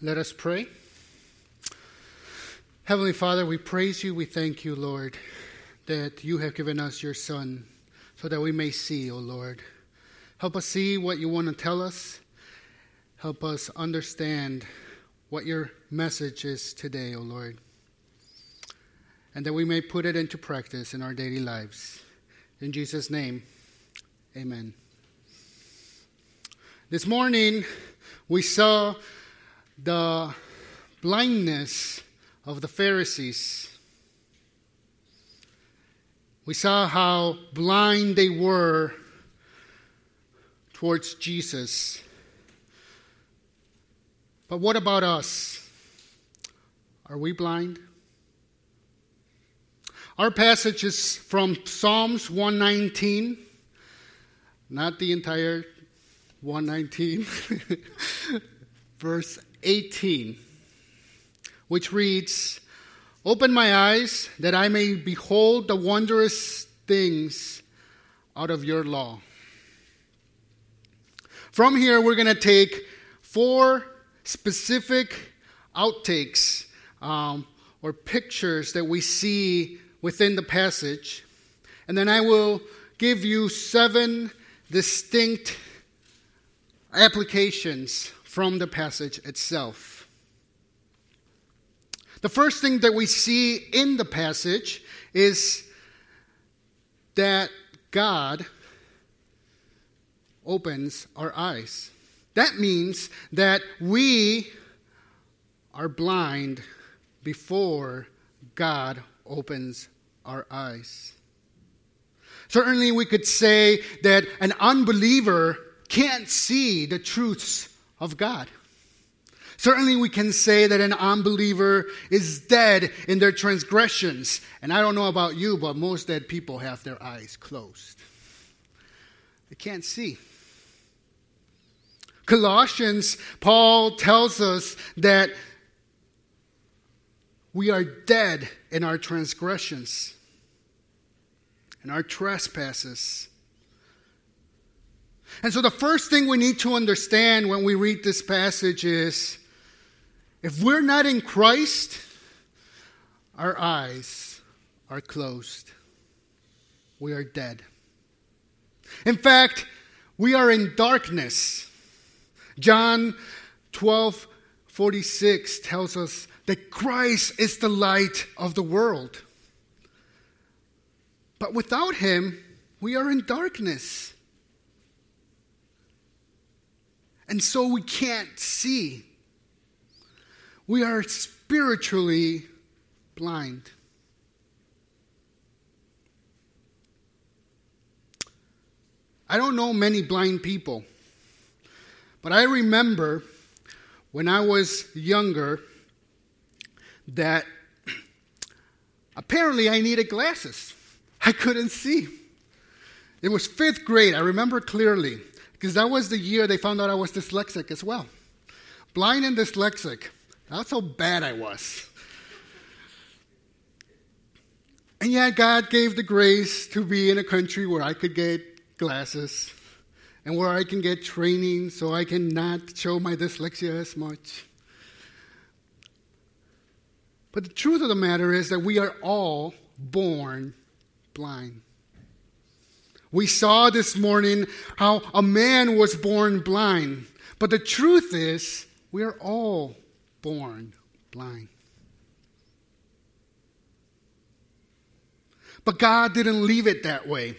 Let us pray. Heavenly Father, we praise you. We thank you, Lord, that you have given us your Son so that we may see, O oh Lord. Help us see what you want to tell us. Help us understand what your message is today, O oh Lord. And that we may put it into practice in our daily lives. In Jesus' name, amen. This morning, we saw the blindness of the Pharisees. We saw how blind they were towards Jesus. But what about us? Are we blind? Our passage is from Psalms 119, not the entire 119, verse 18, which reads, Open my eyes that I may behold the wondrous things out of your law. From here, we're going to take four specific outtakes um, or pictures that we see within the passage, and then I will give you seven distinct applications from the passage itself. The first thing that we see in the passage is that God opens our eyes. That means that we are blind before God opens our eyes. Certainly, we could say that an unbeliever can't see the truths of God. Certainly, we can say that an unbeliever is dead in their transgressions. And I don't know about you, but most dead people have their eyes closed. They can't see. Colossians, Paul tells us that we are dead in our transgressions and our trespasses. And so, the first thing we need to understand when we read this passage is if we're not in Christ, our eyes are closed. We are dead. In fact, we are in darkness. John 12 46 tells us that Christ is the light of the world. But without him, we are in darkness. And so we can't see. We are spiritually blind. I don't know many blind people, but I remember when I was younger that apparently I needed glasses. I couldn't see. It was fifth grade, I remember clearly, because that was the year they found out I was dyslexic as well. Blind and dyslexic. That's how bad I was. And yet, God gave the grace to be in a country where I could get glasses and where I can get training so I can not show my dyslexia as much. But the truth of the matter is that we are all born blind. We saw this morning how a man was born blind. But the truth is, we are all born blind. But God didn't leave it that way.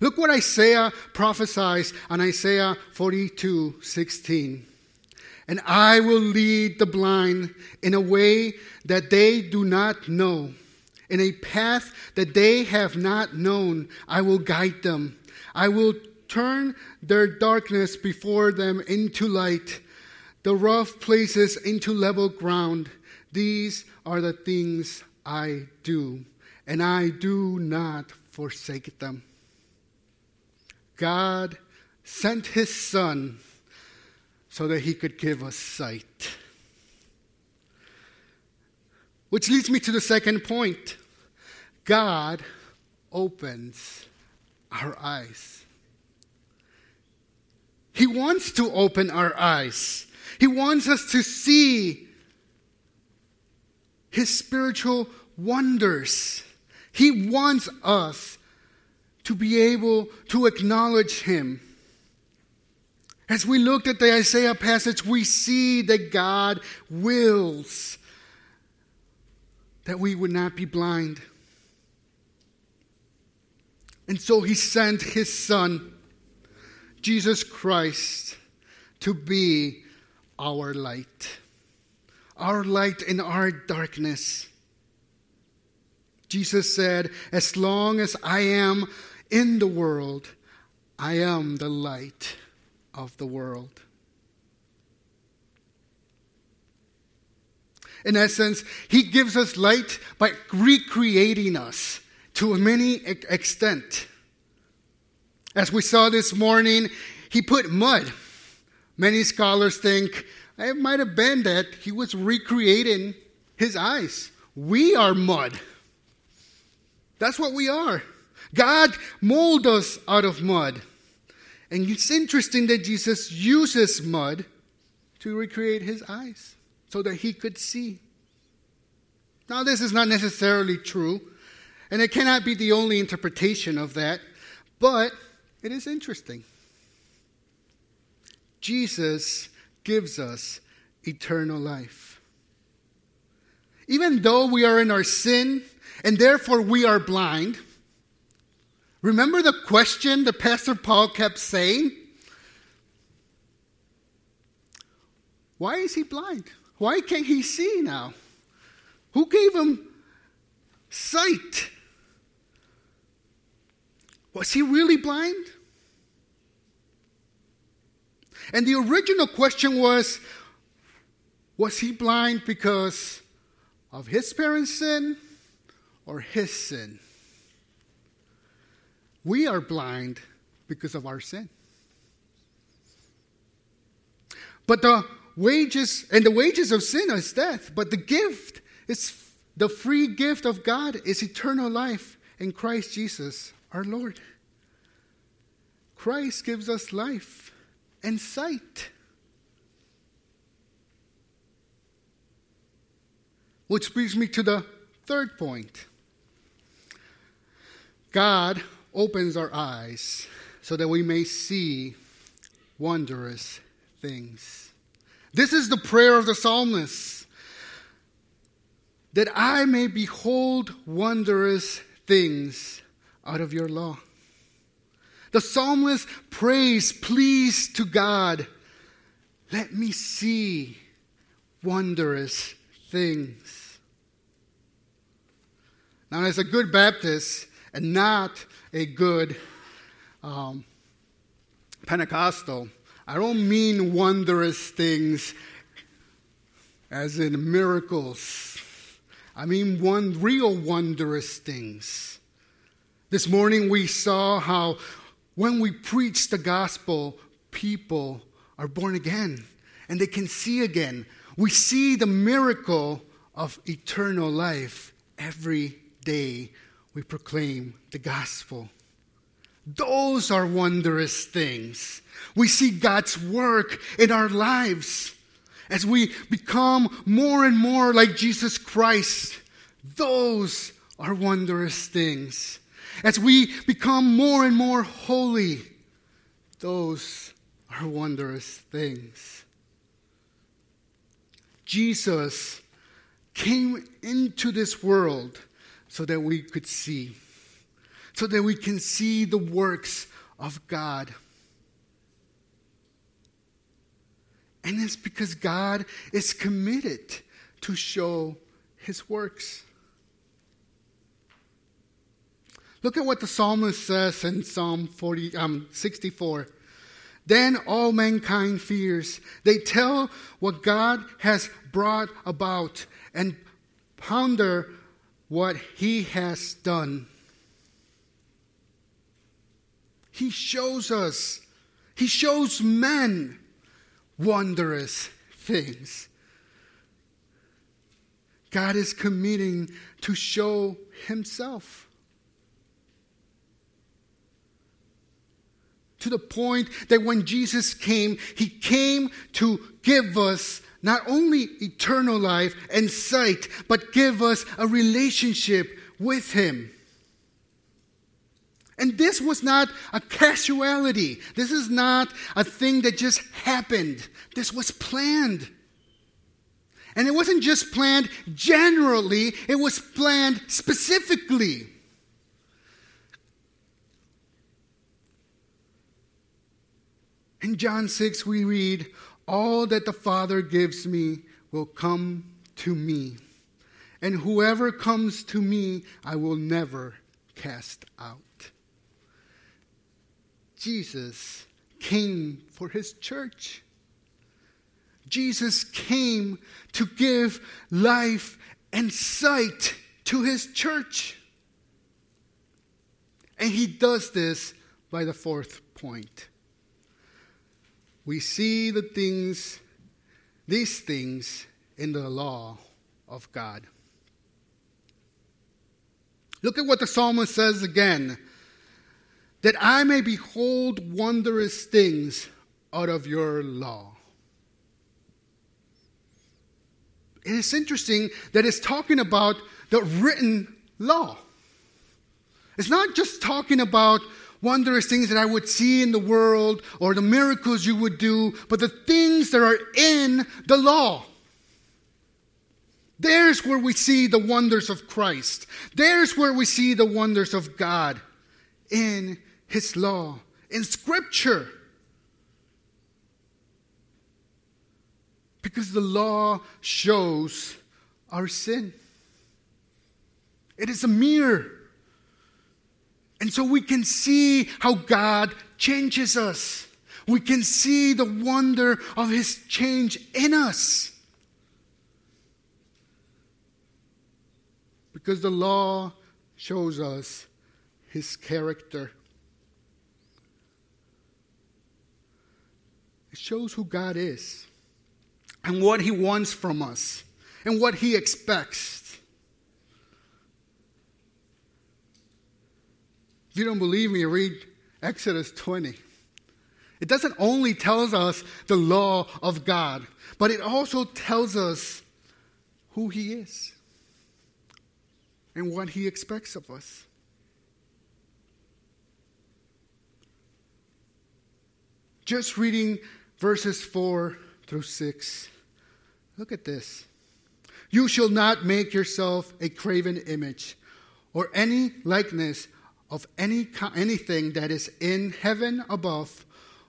Look what Isaiah prophesies on Isaiah 42 16. And I will lead the blind in a way that they do not know. In a path that they have not known, I will guide them. I will turn their darkness before them into light, the rough places into level ground. These are the things I do, and I do not forsake them. God sent his Son so that he could give us sight. Which leads me to the second point God opens our eyes. He wants to open our eyes. He wants us to see His spiritual wonders. He wants us to be able to acknowledge Him. As we looked at the Isaiah passage, we see that God wills that we would not be blind. And so He sent His Son, Jesus Christ, to be our light, our light in our darkness. Jesus said, As long as I am in the world, I am the light of the world. In essence, he gives us light by recreating us to a many extent. As we saw this morning, he put mud. Many scholars think it might have been that he was recreating his eyes. We are mud. That's what we are. God molded us out of mud. And it's interesting that Jesus uses mud to recreate his eyes so that he could see. Now, this is not necessarily true, and it cannot be the only interpretation of that, but it is interesting. Jesus gives us eternal life. Even though we are in our sin and therefore we are blind, remember the question that Pastor Paul kept saying? Why is he blind? Why can't he see now? Who gave him sight? Was he really blind? And the original question was Was he blind because of his parents' sin or his sin? We are blind because of our sin. But the wages, and the wages of sin is death, but the gift is the free gift of God is eternal life in Christ Jesus our Lord. Christ gives us life and sight. Which brings me to the third point God opens our eyes so that we may see wondrous things. This is the prayer of the psalmist that I may behold wondrous things out of your law. The psalmist prays, please to God, let me see wondrous things. Now, as a good Baptist and not a good um, Pentecostal, I don't mean wondrous things as in miracles. I mean one real wondrous things. This morning we saw how when we preach the gospel, people are born again and they can see again. We see the miracle of eternal life every day we proclaim the gospel. Those are wondrous things. We see God's work in our lives as we become more and more like Jesus Christ. Those are wondrous things as we become more and more holy, those are wondrous things. Jesus came into this world so that we could see, so that we can see the works of God. And it's because God is committed to show his works. Look at what the psalmist says in Psalm 40, um, 64. Then all mankind fears. They tell what God has brought about and ponder what he has done. He shows us, he shows men wondrous things. God is committing to show himself. to the point that when Jesus came, he came to give us not only eternal life and sight, but give us a relationship with him. And this was not a casuality. This is not a thing that just happened. This was planned. And it wasn't just planned generally, it was planned specifically. In John 6, we read, All that the Father gives me will come to me, and whoever comes to me, I will never cast out. Jesus came for his church. Jesus came to give life and sight to his church. And he does this by the fourth point. We see the things, these things, in the law of God. Look at what the psalmist says again that I may behold wondrous things out of your law. It is interesting that it's talking about the written law. It's not just talking about wondrous things that I would see in the world or the miracles you would do, but the things that are in the law. There's where we see the wonders of Christ. There's where we see the wonders of God in his law, in Scripture. Because the law shows our sin. It is a mirror. And so we can see how God changes us. We can see the wonder of His change in us. Because the law shows us His character. It shows who God is and what He wants from us and what He expects. If you don't believe me, read Exodus 20. It doesn't only tells us the law of God, but it also tells us who He is and what He expects of us. Just reading verses 4 through 6. Look at this. You shall not make yourself a graven image or any likeness of any anything that is in heaven above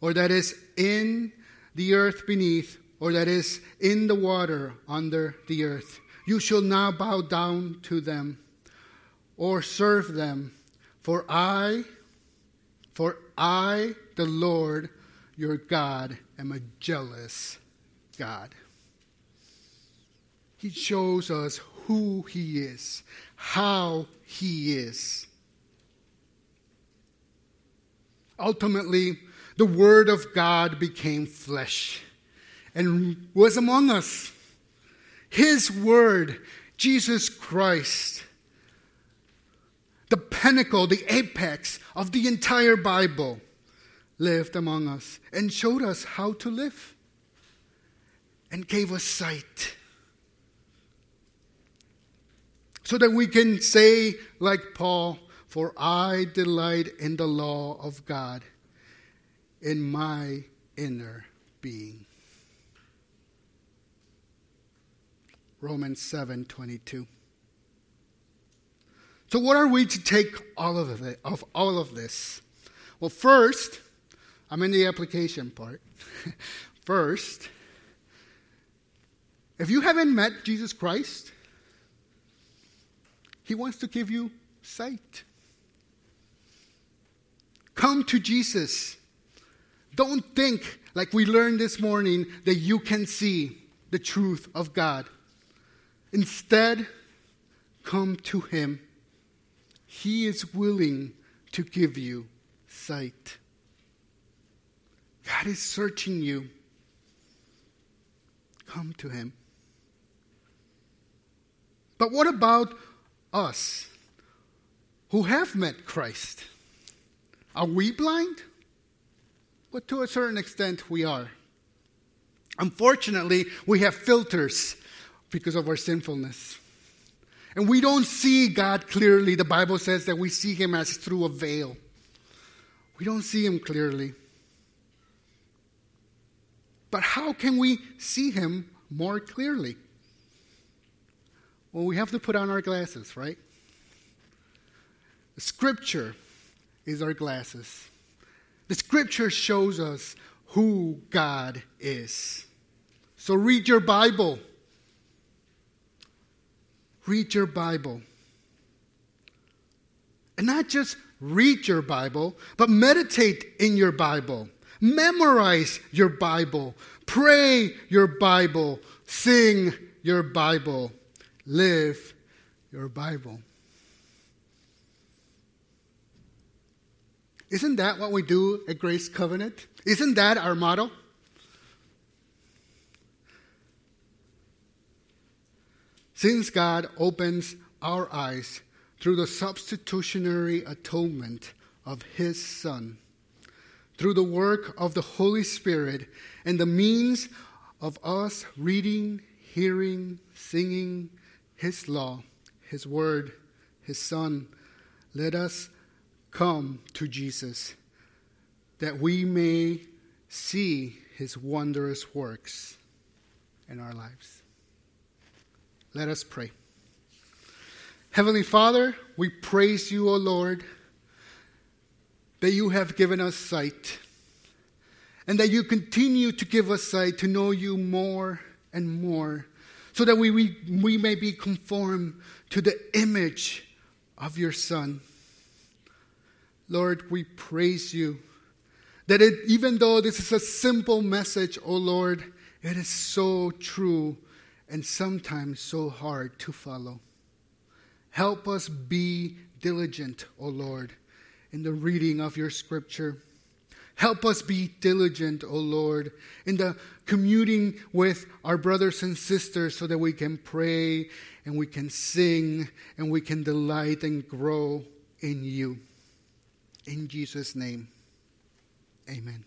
or that is in the earth beneath or that is in the water under the earth. You shall not bow down to them or serve them, for I for I the Lord your God am a jealous God. He shows us who He is, how He is. Ultimately, the Word of God became flesh and was among us. His Word, Jesus Christ, the pinnacle, the apex of the entire Bible lived among us and showed us how to live and gave us sight. So that we can say, like Paul, For I delight in the law of God in my inner being. Romans 7 22. So, what are we to take all of, it, of all of this? Well, first, I'm in the application part. First, if you haven't met Jesus Christ, He wants to give you sight. Come to Jesus. Don't think, like we learned this morning, that you can see the truth of God. Instead, come to Him. He is willing to give you sight. God is searching you. Come to Him. But what about us who have met Christ? Are we blind? But to a certain extent, we are. Unfortunately, we have filters because of our sinfulness. And we don't see God clearly. The Bible says that we see Him as through a veil. We don't see Him clearly. But how can we see Him more clearly? Well, we have to put on our glasses, right? The scripture is our glasses. The scripture shows us who God is. So read your Bible. Read your Bible. And not just read your Bible, but meditate in your Bible. Memorize your Bible. Pray your Bible. Sing your Bible. Live your Bible. Isn't that what we do at Grace Covenant? Isn't that our motto? Since God opens our eyes through the substitutionary atonement of His Son, through the work of the Holy Spirit, and the means of us reading, hearing, singing His law, His word, His Son, let us come to Jesus that we may see his wondrous works in our lives. Let us pray. Heavenly Father, we praise you, O Lord, that you have given us sight and that you continue to give us sight to know you more and more so that we, we, we may be conformed to the image of your Son. Lord, we praise you that it, even though this is a simple message, oh Lord, it is so true and sometimes so hard to follow. Help us be diligent, O Lord, in the reading of your scripture. Help us be diligent, O Lord, in the commuting with our brothers and sisters so that we can pray and we can sing and we can delight and grow in you. In Jesus' name, amen.